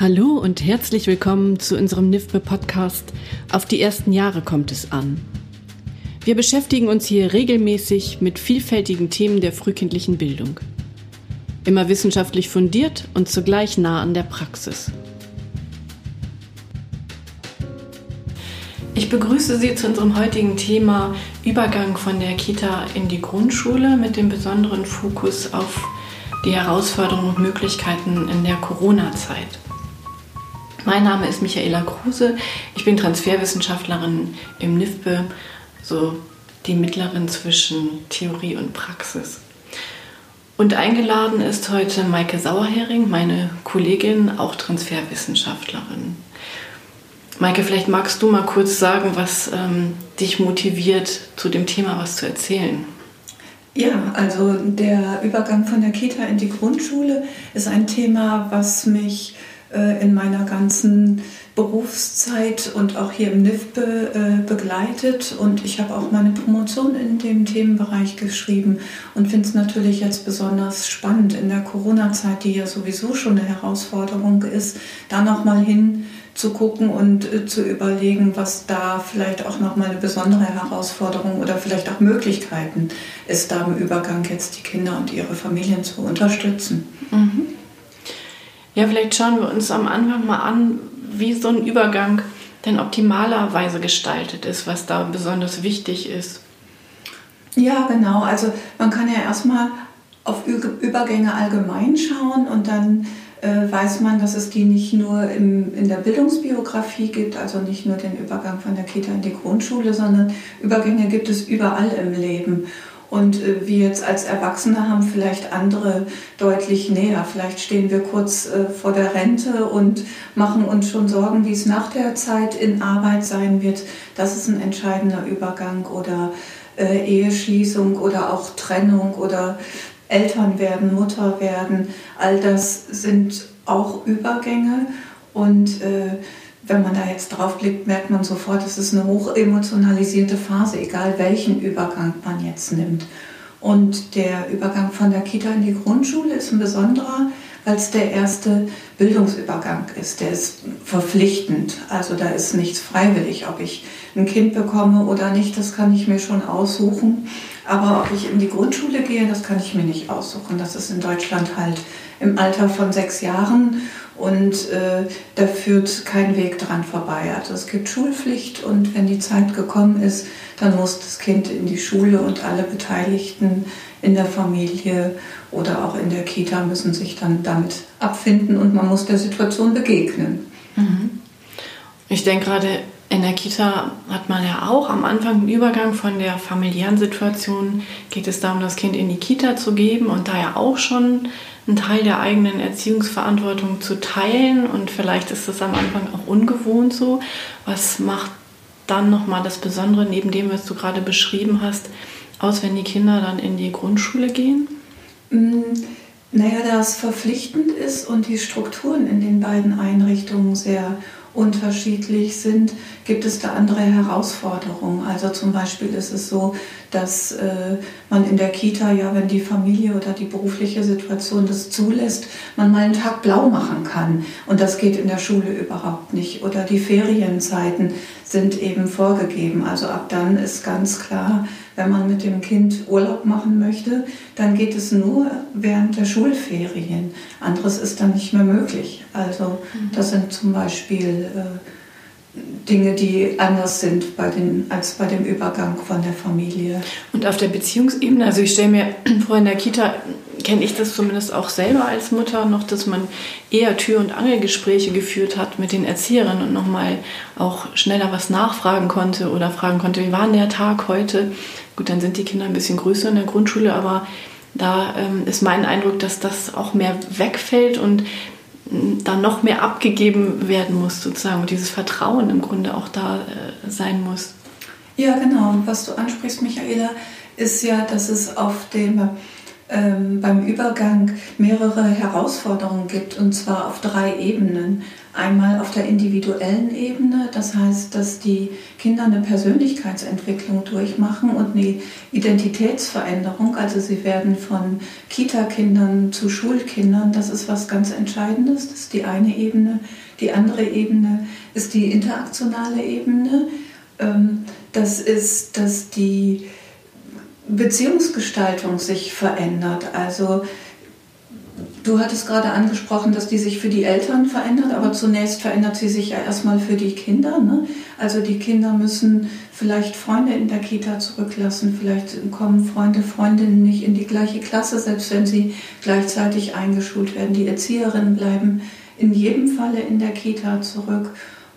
Hallo und herzlich willkommen zu unserem NIFBE Podcast Auf die ersten Jahre kommt es an. Wir beschäftigen uns hier regelmäßig mit vielfältigen Themen der frühkindlichen Bildung. Immer wissenschaftlich fundiert und zugleich nah an der Praxis. Ich begrüße Sie zu unserem heutigen Thema Übergang von der Kita in die Grundschule mit dem besonderen Fokus auf die Herausforderungen und Möglichkeiten in der Corona-Zeit. Mein Name ist Michaela Kruse. Ich bin Transferwissenschaftlerin im NIFBE, so die Mittlerin zwischen Theorie und Praxis. Und eingeladen ist heute Maike Sauerhering, meine Kollegin, auch Transferwissenschaftlerin. Maike, vielleicht magst du mal kurz sagen, was ähm, dich motiviert, zu dem Thema was zu erzählen. Ja, also der Übergang von der Kita in die Grundschule ist ein Thema, was mich in meiner ganzen Berufszeit und auch hier im NIFBE äh, begleitet. Und ich habe auch meine Promotion in dem Themenbereich geschrieben und finde es natürlich jetzt besonders spannend in der Corona-Zeit, die ja sowieso schon eine Herausforderung ist, da nochmal hin zu gucken und äh, zu überlegen, was da vielleicht auch nochmal eine besondere Herausforderung oder vielleicht auch Möglichkeiten ist, da im Übergang jetzt die Kinder und ihre Familien zu unterstützen. Mhm. Ja, vielleicht schauen wir uns am Anfang mal an, wie so ein Übergang denn optimalerweise gestaltet ist, was da besonders wichtig ist. Ja, genau. Also man kann ja erstmal auf Übergänge allgemein schauen und dann äh, weiß man, dass es die nicht nur im, in der Bildungsbiografie gibt, also nicht nur den Übergang von der Kita in die Grundschule, sondern Übergänge gibt es überall im Leben. Und äh, wir jetzt als Erwachsene haben vielleicht andere deutlich näher. Vielleicht stehen wir kurz äh, vor der Rente und machen uns schon Sorgen, wie es nach der Zeit in Arbeit sein wird. Das ist ein entscheidender Übergang oder äh, Eheschließung oder auch Trennung oder Eltern werden, Mutter werden. All das sind auch Übergänge und äh, wenn man da jetzt drauf blickt, merkt man sofort, es ist eine hoch emotionalisierte Phase, egal welchen Übergang man jetzt nimmt. Und der Übergang von der Kita in die Grundschule ist ein besonderer, weil es der erste Bildungsübergang ist. Der ist verpflichtend. Also da ist nichts freiwillig. Ob ich ein Kind bekomme oder nicht, das kann ich mir schon aussuchen. Aber ob ich in die Grundschule gehe, das kann ich mir nicht aussuchen. Das ist in Deutschland halt im Alter von sechs Jahren und äh, da führt kein Weg dran vorbei. Also es gibt Schulpflicht und wenn die Zeit gekommen ist, dann muss das Kind in die Schule und alle Beteiligten in der Familie oder auch in der Kita müssen sich dann damit abfinden und man muss der Situation begegnen. Mhm. Ich denke gerade, in der Kita hat man ja auch am Anfang den Übergang von der familiären Situation, geht es darum, das Kind in die Kita zu geben und da ja auch schon einen Teil der eigenen Erziehungsverantwortung zu teilen und vielleicht ist das am Anfang auch ungewohnt so. Was macht dann nochmal das Besondere neben dem, was du gerade beschrieben hast, aus, wenn die Kinder dann in die Grundschule gehen? Mm, naja, da es verpflichtend ist und die Strukturen in den beiden Einrichtungen sehr unterschiedlich sind, gibt es da andere Herausforderungen. Also zum Beispiel ist es so, dass äh, man in der Kita ja, wenn die Familie oder die berufliche Situation das zulässt, man mal einen Tag blau machen kann. Und das geht in der Schule überhaupt nicht. Oder die Ferienzeiten sind eben vorgegeben. Also ab dann ist ganz klar, wenn man mit dem Kind Urlaub machen möchte, dann geht es nur während der Schulferien. Anderes ist dann nicht mehr möglich. Also mhm. das sind zum Beispiel äh, Dinge, die anders sind bei den, als bei dem Übergang von der Familie. Und auf der Beziehungsebene, also ich stelle mir vor, in der Kita kenne ich das zumindest auch selber als Mutter noch, dass man eher Tür- und Angelgespräche geführt hat mit den Erzieherinnen und nochmal auch schneller was nachfragen konnte oder fragen konnte, wie war denn der Tag heute? Gut, dann sind die Kinder ein bisschen größer in der Grundschule, aber da ähm, ist mein Eindruck, dass das auch mehr wegfällt und da noch mehr abgegeben werden muss sozusagen und dieses Vertrauen im Grunde auch da äh, sein muss. Ja, genau. Und was du ansprichst, Michaela, ist ja, dass es auf dem ähm, beim Übergang mehrere Herausforderungen gibt, und zwar auf drei Ebenen. Einmal auf der individuellen Ebene, das heißt, dass die Kinder eine Persönlichkeitsentwicklung durchmachen und eine Identitätsveränderung. Also sie werden von Kita-Kindern zu Schulkindern. Das ist was ganz Entscheidendes. Das ist die eine Ebene. Die andere Ebene ist die interaktionale Ebene. Ähm, das ist, dass die Beziehungsgestaltung sich verändert. Also Du hattest gerade angesprochen, dass die sich für die Eltern verändert, aber zunächst verändert sie sich ja erstmal für die Kinder. Ne? Also die Kinder müssen vielleicht Freunde in der Kita zurücklassen, vielleicht kommen Freunde, Freundinnen nicht in die gleiche Klasse, selbst wenn sie gleichzeitig eingeschult werden. Die Erzieherinnen bleiben in jedem Falle in der Kita zurück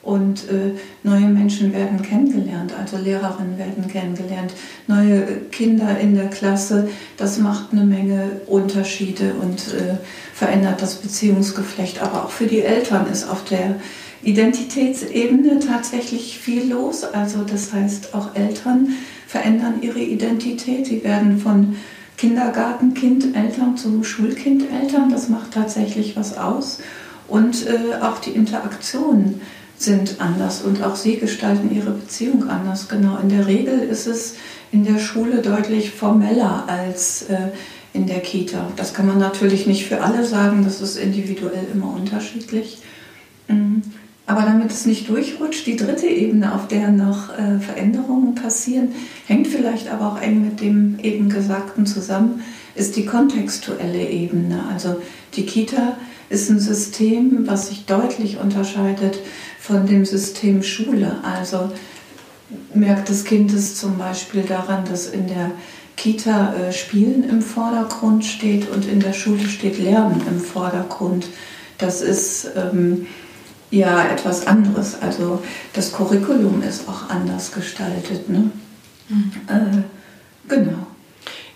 und äh, neue Menschen werden kennengelernt, also Lehrerinnen werden kennengelernt, neue Kinder in der Klasse. Das macht eine Menge Unterschiede und äh, verändert das Beziehungsgeflecht. Aber auch für die Eltern ist auf der Identitätsebene tatsächlich viel los. Also das heißt, auch Eltern verändern ihre Identität. Sie werden von Kindergartenkindeltern zu Schulkindeltern. Das macht tatsächlich was aus. Und äh, auch die Interaktion sind anders und auch sie gestalten ihre Beziehung anders. Genau, in der Regel ist es in der Schule deutlich formeller als äh, in der Kita. Das kann man natürlich nicht für alle sagen, das ist individuell immer unterschiedlich. Mhm. Aber damit es nicht durchrutscht, die dritte Ebene, auf der noch äh, Veränderungen passieren, hängt vielleicht aber auch eng mit dem eben Gesagten zusammen, ist die kontextuelle Ebene. Also die Kita ist ein System, was sich deutlich unterscheidet von dem System Schule. Also merkt das Kind es zum Beispiel daran, dass in der Kita äh, Spielen im Vordergrund steht und in der Schule steht Lernen im Vordergrund. Das ist ähm, ja etwas anderes. Also das Curriculum ist auch anders gestaltet. Ne? Mhm. Äh, genau.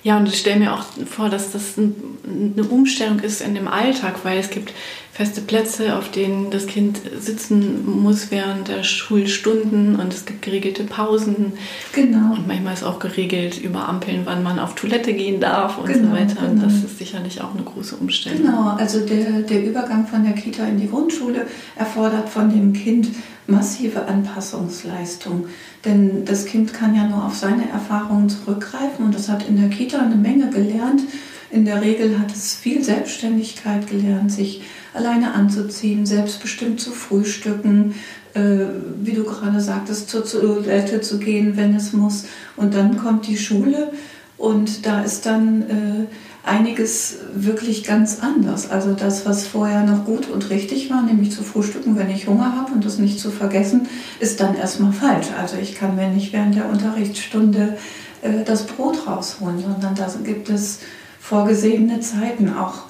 Ja, und ich stelle mir auch vor, dass das eine Umstellung ist in dem Alltag, weil es gibt feste Plätze, auf denen das Kind sitzen muss während der Schulstunden und es gibt geregelte Pausen. Genau. Und manchmal ist auch geregelt über Ampeln, wann man auf Toilette gehen darf und genau, so weiter. Genau. Das ist sicherlich auch eine große Umstellung. Genau, also der, der Übergang von der Kita in die Grundschule erfordert von dem Kind massive Anpassungsleistung. Denn das Kind kann ja nur auf seine Erfahrungen zurückgreifen und das hat in der Kita eine Menge gelernt. In der Regel hat es viel Selbstständigkeit gelernt, sich alleine anzuziehen, selbstbestimmt zu frühstücken, äh, wie du gerade sagtest, zur Toilette zu gehen, wenn es muss. Und dann kommt die Schule und da ist dann äh, einiges wirklich ganz anders. Also das, was vorher noch gut und richtig war, nämlich zu frühstücken, wenn ich Hunger habe und das nicht zu vergessen, ist dann erstmal falsch. Also ich kann mir nicht während der Unterrichtsstunde äh, das Brot rausholen, sondern da gibt es vorgesehene Zeiten, auch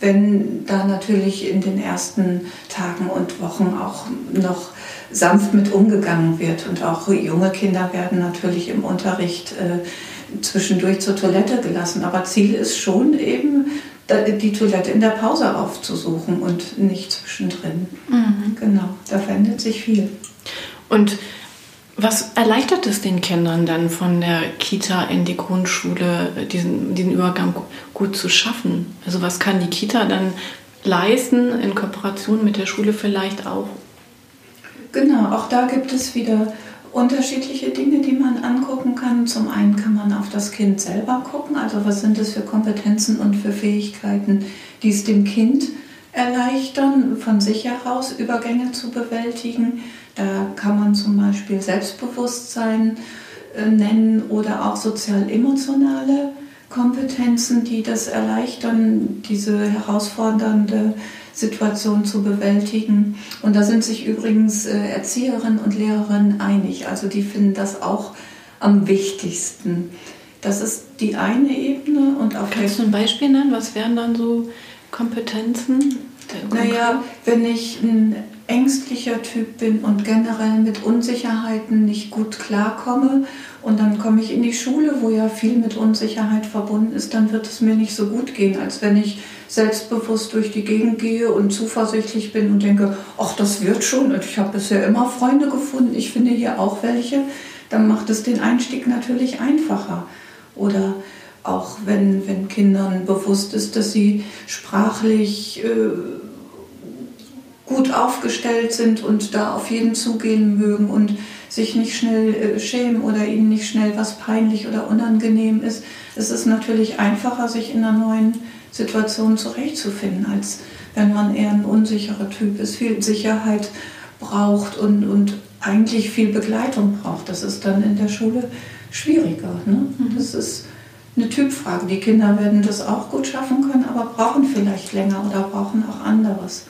wenn da natürlich in den ersten Tagen und Wochen auch noch sanft mit umgegangen wird. Und auch junge Kinder werden natürlich im Unterricht äh, zwischendurch zur Toilette gelassen. Aber Ziel ist schon eben, die Toilette in der Pause aufzusuchen und nicht zwischendrin. Mhm. Genau, da verändert sich viel. Und was erleichtert es den Kindern dann von der Kita in die Grundschule, diesen, diesen Übergang gut zu schaffen? Also was kann die Kita dann leisten, in Kooperation mit der Schule vielleicht auch? Genau, auch da gibt es wieder unterschiedliche Dinge, die man angucken kann. Zum einen kann man auf das Kind selber gucken, also was sind es für Kompetenzen und für Fähigkeiten, die es dem Kind erleichtern, von sich heraus Übergänge zu bewältigen. Da kann man zum Beispiel Selbstbewusstsein äh, nennen oder auch sozial-emotionale Kompetenzen, die das erleichtern, diese herausfordernde Situation zu bewältigen. Und da sind sich übrigens äh, Erzieherinnen und Lehrerinnen einig. Also die finden das auch am wichtigsten. Das ist die eine Ebene. Und auf Kannst du ein Beispiel nennen? Was wären dann so Kompetenzen? Naja, wenn ich ein ängstlicher Typ bin und generell mit Unsicherheiten nicht gut klarkomme und dann komme ich in die Schule, wo ja viel mit Unsicherheit verbunden ist, dann wird es mir nicht so gut gehen, als wenn ich selbstbewusst durch die Gegend gehe und zuversichtlich bin und denke, ach, das wird schon und ich habe bisher immer Freunde gefunden, ich finde hier auch welche, dann macht es den Einstieg natürlich einfacher. Oder auch wenn, wenn Kindern bewusst ist, dass sie sprachlich äh, gut aufgestellt sind und da auf jeden zugehen mögen und sich nicht schnell äh, schämen oder ihnen nicht schnell was peinlich oder unangenehm ist. Es ist natürlich einfacher, sich in einer neuen Situation zurechtzufinden, als wenn man eher ein unsicherer Typ ist, viel Sicherheit braucht und, und eigentlich viel Begleitung braucht. Das ist dann in der Schule schwieriger. Ne? Mhm. Das ist eine Typfrage. Die Kinder werden das auch gut schaffen können, aber brauchen vielleicht länger oder brauchen auch anderes.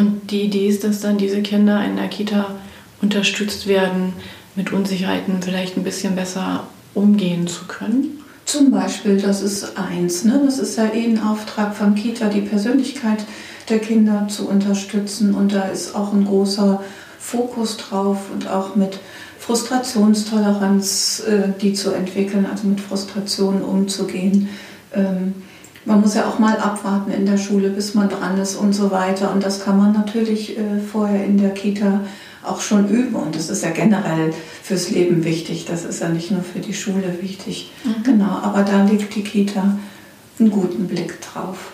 Und die Idee ist, dass dann diese Kinder in der Kita unterstützt werden, mit Unsicherheiten vielleicht ein bisschen besser umgehen zu können? Zum Beispiel, das ist eins, ne? das ist ja eh ein Auftrag von Kita, die Persönlichkeit der Kinder zu unterstützen. Und da ist auch ein großer Fokus drauf und auch mit Frustrationstoleranz, äh, die zu entwickeln, also mit Frustrationen umzugehen. Ähm, man muss ja auch mal abwarten in der Schule, bis man dran ist und so weiter. Und das kann man natürlich äh, vorher in der Kita auch schon üben. Und das ist ja generell fürs Leben wichtig. Das ist ja nicht nur für die Schule wichtig. Mhm. Genau, aber da legt die Kita einen guten Blick drauf.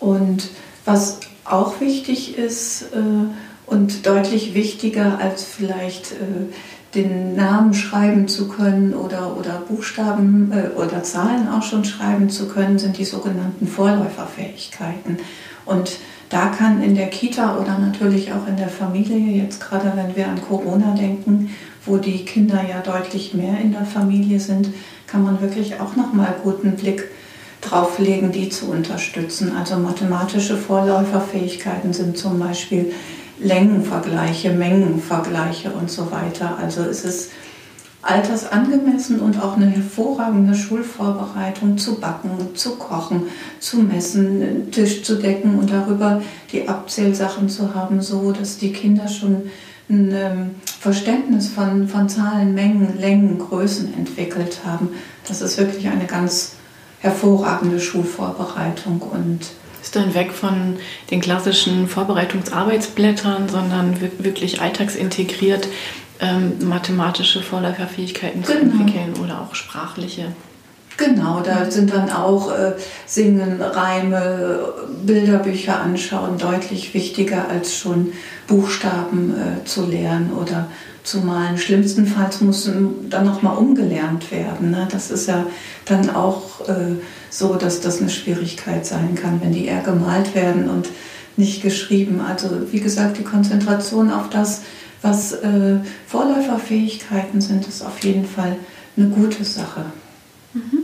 Und was auch wichtig ist äh, und deutlich wichtiger als vielleicht äh, den Namen schreiben zu können oder, oder Buchstaben äh, oder Zahlen auch schon schreiben zu können, sind die sogenannten Vorläuferfähigkeiten. Und da kann in der Kita oder natürlich auch in der Familie, jetzt gerade wenn wir an Corona denken, wo die Kinder ja deutlich mehr in der Familie sind, kann man wirklich auch nochmal guten Blick drauflegen, die zu unterstützen. Also mathematische Vorläuferfähigkeiten sind zum Beispiel Längenvergleiche, Mengenvergleiche und so weiter. Also es ist altersangemessen und auch eine hervorragende Schulvorbereitung zu backen, zu kochen, zu messen, Tisch zu decken und darüber die Abzählsachen zu haben, so dass die Kinder schon ein ähm, Verständnis von, von Zahlen, Mengen, Längen, Größen entwickelt haben. Das ist wirklich eine ganz hervorragende Schulvorbereitung und ist dann weg von den klassischen Vorbereitungsarbeitsblättern, sondern wirklich alltagsintegriert ähm, mathematische Vorläuferfähigkeiten genau. zu entwickeln oder auch sprachliche. Genau, da sind dann auch äh, Singen, Reime, Bilderbücher anschauen deutlich wichtiger als schon Buchstaben äh, zu lernen oder zu malen. Schlimmstenfalls muss dann nochmal umgelernt werden. Ne? Das ist ja dann auch äh, so, dass das eine Schwierigkeit sein kann, wenn die eher gemalt werden und nicht geschrieben. Also wie gesagt, die Konzentration auf das, was äh, Vorläuferfähigkeiten sind, ist auf jeden Fall eine gute Sache. Mhm.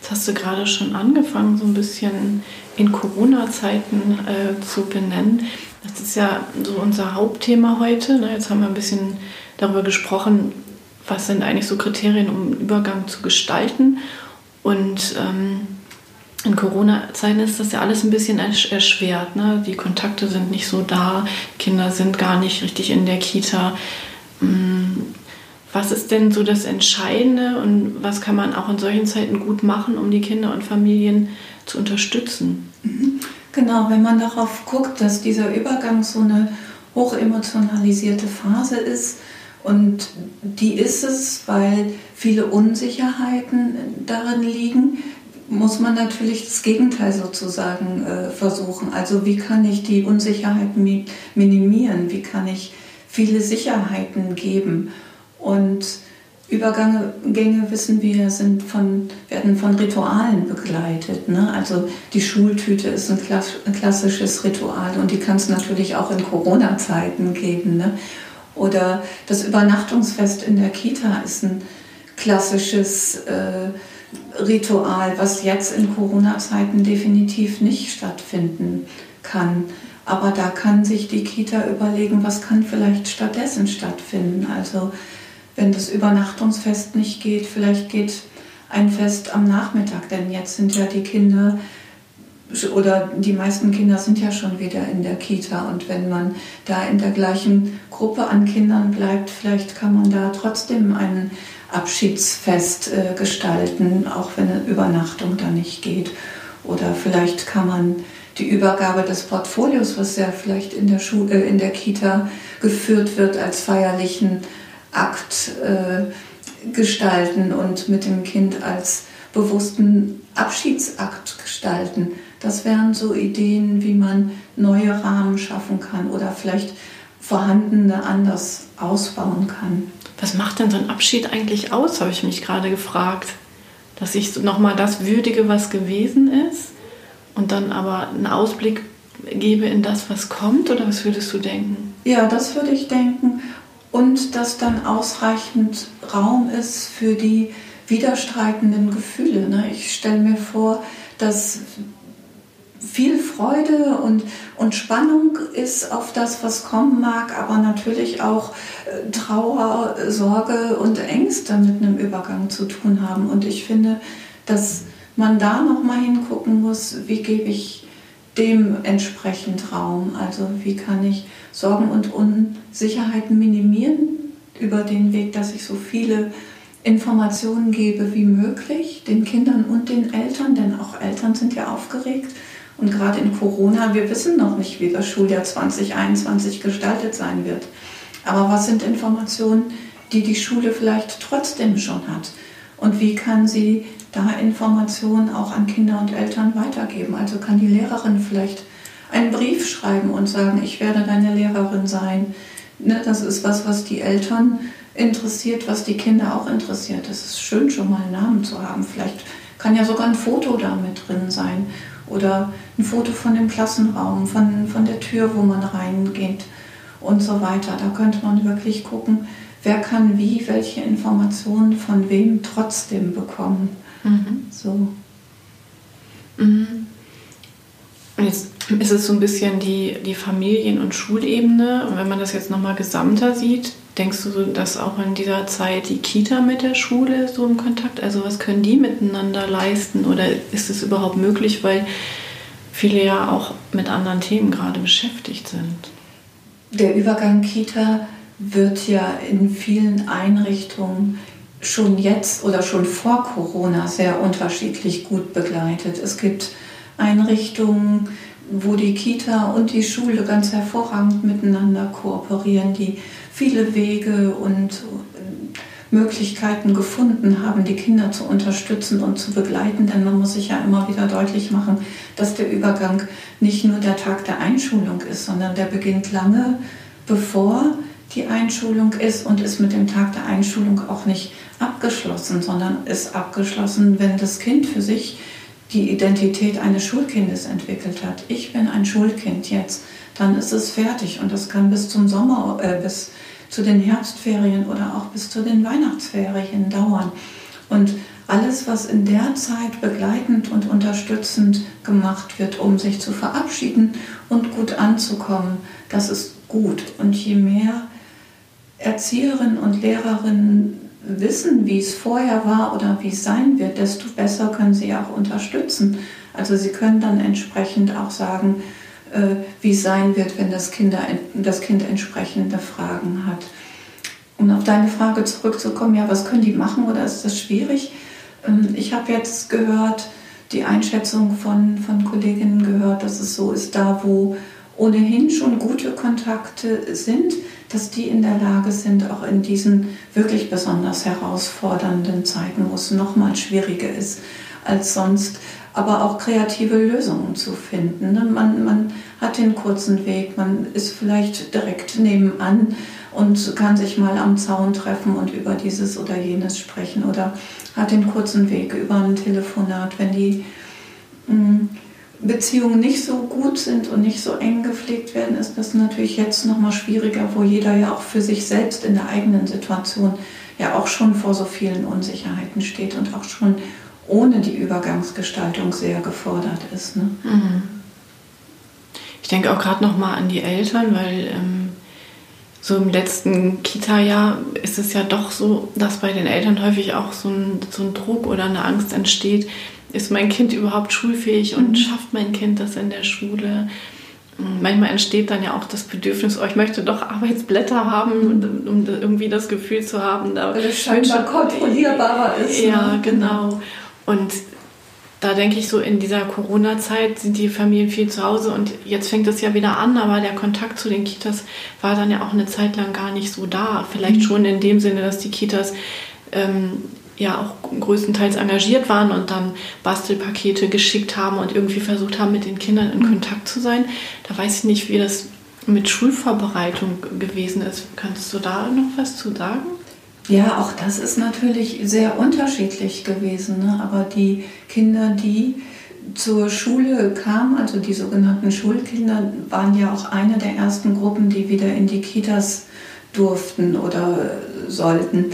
Jetzt hast du gerade schon angefangen, so ein bisschen in Corona-Zeiten äh, zu benennen. Das ist ja so unser Hauptthema heute. Ne? Jetzt haben wir ein bisschen darüber gesprochen, was sind eigentlich so Kriterien, um einen Übergang zu gestalten. Und ähm, in Corona-Zeiten ist das ja alles ein bisschen erschwert. Ne? Die Kontakte sind nicht so da, Kinder sind gar nicht richtig in der Kita. Mm, was ist denn so das Entscheidende und was kann man auch in solchen Zeiten gut machen, um die Kinder und Familien zu unterstützen? Mhm. Genau, wenn man darauf guckt, dass dieser Übergang so eine hochemotionalisierte Phase ist, und die ist es, weil viele Unsicherheiten darin liegen, muss man natürlich das Gegenteil sozusagen äh, versuchen. Also wie kann ich die Unsicherheiten mi minimieren? Wie kann ich viele Sicherheiten geben? Und Übergänge, wissen wir, sind von, werden von Ritualen begleitet. Ne? Also die Schultüte ist ein, klassisches Ritual und die kann es natürlich auch in Corona-Zeiten geben. Ne? Oder das Übernachtungsfest in der Kita ist ein klassisches äh, Ritual, was jetzt in Corona-Zeiten definitiv nicht stattfinden kann. Aber da kann sich die Kita überlegen, was kann vielleicht stattdessen stattfinden. Also wenn das Übernachtungsfest nicht geht, vielleicht geht ein Fest am Nachmittag, denn jetzt sind ja die Kinder oder die meisten Kinder sind ja schon wieder in der Kita und wenn man da in der gleichen Gruppe an Kindern bleibt, vielleicht kann man da trotzdem ein Abschiedsfest äh, gestalten, auch wenn eine Übernachtung da nicht geht. Oder vielleicht kann man die Übergabe des Portfolios, was ja vielleicht in der, Schule, äh, in der Kita geführt wird, als feierlichen Akt äh, gestalten und mit dem Kind als bewussten Abschiedsakt gestalten. Das wären so Ideen, wie man neue Rahmen schaffen kann oder vielleicht vorhandene anders ausbauen kann. Was macht denn so ein Abschied eigentlich aus, habe ich mich gerade gefragt. Dass ich nochmal das würdige, was gewesen ist und dann aber einen Ausblick gebe in das, was kommt? Oder was würdest du denken? Ja, das würde ich denken. Und dass dann ausreichend Raum ist für die widerstreitenden Gefühle. Ne? Ich stelle mir vor, dass viel Freude und, und Spannung ist auf das, was kommen mag, aber natürlich auch äh, Trauer, Sorge und Ängste mit einem Übergang zu tun haben. Und ich finde, dass man da nochmal hingucken muss, wie gebe ich dem entsprechend Raum. Also wie kann ich Sorgen und Unsicherheiten minimieren über den Weg, dass ich so viele Informationen gebe wie möglich, den Kindern und den Eltern, denn auch Eltern sind ja aufgeregt. Und gerade in Corona, wir wissen noch nicht, wie das Schuljahr 2021 gestaltet sein wird. Aber was sind Informationen, die die Schule vielleicht trotzdem schon hat? Und wie kann sie da Informationen auch an Kinder und Eltern weitergeben? Also kann die Lehrerin vielleicht einen Brief schreiben und sagen, ich werde deine Lehrerin sein. Ne, das ist was, was die Eltern interessiert, was die Kinder auch interessiert. Es ist schön, schon mal einen Namen zu haben. Vielleicht kann ja sogar ein Foto da mit drin sein oder ein Foto von dem Klassenraum, von, von der Tür, wo man reingeht und so weiter. Da könnte man wirklich gucken, wer kann wie welche Informationen von wem trotzdem bekommen. Mhm. So. Mhm. Jetzt ist es so ein bisschen die, die Familien- und Schulebene. Und wenn man das jetzt nochmal gesamter sieht, denkst du, dass auch in dieser Zeit die Kita mit der Schule so im Kontakt, also was können die miteinander leisten oder ist es überhaupt möglich, weil viele ja auch mit anderen Themen gerade beschäftigt sind? Der Übergang Kita wird ja in vielen Einrichtungen schon jetzt oder schon vor Corona sehr unterschiedlich gut begleitet. Es gibt Einrichtungen, wo die Kita und die Schule ganz hervorragend miteinander kooperieren, die viele Wege und Möglichkeiten gefunden haben, die Kinder zu unterstützen und zu begleiten. Denn man muss sich ja immer wieder deutlich machen, dass der Übergang nicht nur der Tag der Einschulung ist, sondern der beginnt lange bevor die Einschulung ist und ist mit dem Tag der Einschulung auch nicht abgeschlossen, sondern ist abgeschlossen, wenn das Kind für sich die Identität eines Schulkindes entwickelt hat. Ich bin ein Schulkind jetzt, dann ist es fertig und das kann bis zum Sommer, äh, bis zu den Herbstferien oder auch bis zu den Weihnachtsferien dauern. Und alles, was in der Zeit begleitend und unterstützend gemacht wird, um sich zu verabschieden und gut anzukommen, das ist gut. Und je mehr Erzieherinnen und Lehrerinnen wissen, wie es vorher war oder wie es sein wird, desto besser können sie auch unterstützen. Also sie können dann entsprechend auch sagen, äh, wie es sein wird, wenn das, Kinder, das Kind entsprechende Fragen hat. Um auf deine Frage zurückzukommen, ja, was können die machen oder ist das schwierig? Ähm, ich habe jetzt gehört, die Einschätzung von, von Kolleginnen gehört, dass es so ist, da wo ohnehin schon gute Kontakte sind, dass die in der Lage sind, auch in diesen wirklich besonders herausfordernden Zeiten, wo es nochmal schwieriger ist als sonst, aber auch kreative Lösungen zu finden. Ne? Man, man hat den kurzen Weg, man ist vielleicht direkt nebenan und kann sich mal am Zaun treffen und über dieses oder jenes sprechen oder hat den kurzen Weg über ein Telefonat, wenn die mm, Beziehungen nicht so gut sind und nicht so eng gepflegt werden, ist das natürlich jetzt noch mal schwieriger, wo jeder ja auch für sich selbst in der eigenen Situation ja auch schon vor so vielen Unsicherheiten steht und auch schon ohne die Übergangsgestaltung sehr gefordert ist. Ne? Mhm. Ich denke auch gerade noch mal an die Eltern, weil ähm, so im letzten Kita-Jahr ist es ja doch so, dass bei den Eltern häufig auch so ein, so ein Druck oder eine Angst entsteht, ist mein Kind überhaupt schulfähig und mhm. schafft mein Kind das in der Schule? Manchmal entsteht dann ja auch das Bedürfnis, oh, ich möchte doch Arbeitsblätter haben, mhm. um irgendwie das Gefühl zu haben, da Weil es scheinbar kontrollierbarer ist. Ja, ne? genau. Und da denke ich so, in dieser Corona-Zeit sind die Familien viel zu Hause und jetzt fängt es ja wieder an, aber der Kontakt zu den Kitas war dann ja auch eine Zeit lang gar nicht so da. Vielleicht mhm. schon in dem Sinne, dass die Kitas ähm, ja auch größtenteils engagiert waren und dann Bastelpakete geschickt haben und irgendwie versucht haben, mit den Kindern in Kontakt zu sein. Da weiß ich nicht, wie das mit Schulvorbereitung gewesen ist. Kannst du da noch was zu sagen? Ja, auch das ist natürlich sehr unterschiedlich gewesen. Ne? Aber die Kinder, die zur Schule kamen, also die sogenannten Schulkinder, waren ja auch eine der ersten Gruppen, die wieder in die Kitas durften oder sollten.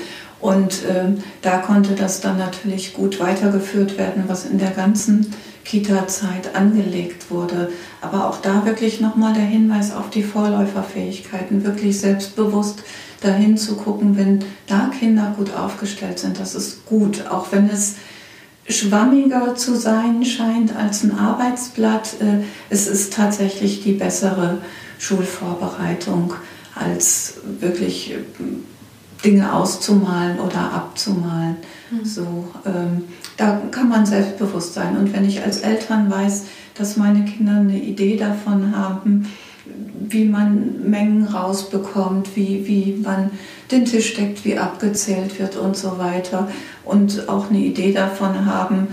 Und äh, da konnte das dann natürlich gut weitergeführt werden, was in der ganzen Kita-Zeit angelegt wurde. Aber auch da wirklich nochmal der Hinweis auf die Vorläuferfähigkeiten, wirklich selbstbewusst dahin zu gucken, wenn da Kinder gut aufgestellt sind. Das ist gut, auch wenn es schwammiger zu sein scheint als ein Arbeitsblatt. Äh, es ist tatsächlich die bessere Schulvorbereitung als wirklich äh, Dinge auszumalen oder abzumalen. Mhm. So, ähm, da kann man selbstbewusst sein. Und wenn ich als Eltern weiß, dass meine Kinder eine Idee davon haben, wie man Mengen rausbekommt, wie, wie man den Tisch deckt, wie abgezählt wird und so weiter. Und auch eine Idee davon haben,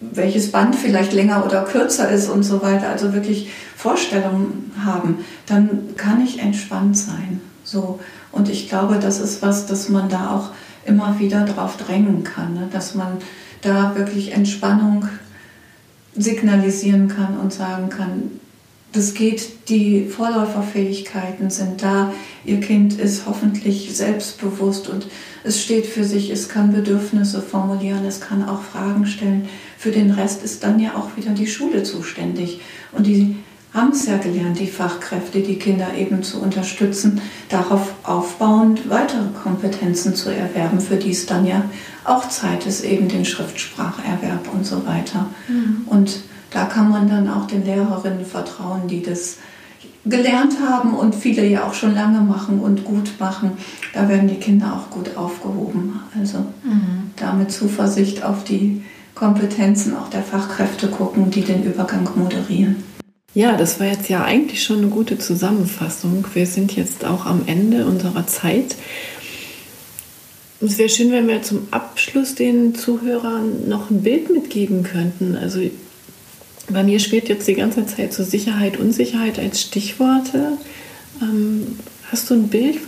welches Band vielleicht länger oder kürzer ist und so weiter. Also wirklich Vorstellungen haben, dann kann ich entspannt sein. So. Und ich glaube, das ist was, dass man da auch immer wieder drauf drängen kann, ne? dass man da wirklich Entspannung signalisieren kann und sagen kann, das geht, die Vorläuferfähigkeiten sind da, ihr Kind ist hoffentlich selbstbewusst und es steht für sich, es kann Bedürfnisse formulieren, es kann auch Fragen stellen. Für den Rest ist dann ja auch wieder die Schule zuständig. Und die haben es ja gelernt, die Fachkräfte, die Kinder eben zu unterstützen, darauf aufbauend weitere Kompetenzen zu erwerben, für die es dann ja auch Zeit ist, eben den Schriftspracherwerb und so weiter. Mhm. Und da kann man dann auch den Lehrerinnen vertrauen, die das gelernt haben und viele ja auch schon lange machen und gut machen. Da werden die Kinder auch gut aufgehoben. Also mhm. da mit Zuversicht auf die Kompetenzen auch der Fachkräfte gucken, die den Übergang moderieren. Ja, das war jetzt ja eigentlich schon eine gute Zusammenfassung. Wir sind jetzt auch am Ende unserer Zeit. Es wäre schön, wenn wir zum Abschluss den Zuhörern noch ein Bild mitgeben könnten. Also bei mir spielt jetzt die ganze Zeit so Sicherheit, Unsicherheit als Stichworte. Ähm, hast du ein Bild,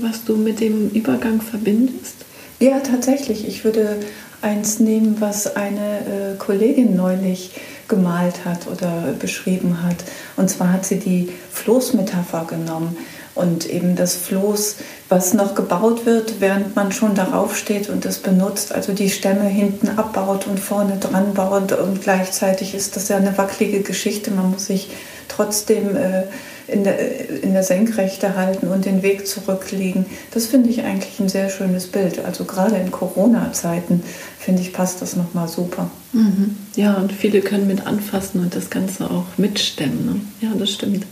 was du mit dem Übergang verbindest? Ja, tatsächlich. Ich würde eins nehmen, was eine äh, Kollegin neulich gemalt hat oder beschrieben hat. Und zwar hat sie die Floßmetapher genommen und eben das Floß, was noch gebaut wird, während man schon darauf steht und es benutzt, also die Stämme hinten abbaut und vorne dran baut und gleichzeitig ist das ja eine wackelige Geschichte. Man muss sich trotzdem äh, in der, in der Senkrechte halten und den Weg zurücklegen. Das finde ich eigentlich ein sehr schönes Bild. Also gerade in Corona-Zeiten, finde ich, passt das nochmal super. Mhm. Ja, und viele können mit anfassen und das Ganze auch mitstemmen. Ne? Ja, das stimmt.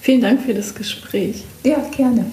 Vielen Dank für das Gespräch. Ja, gerne.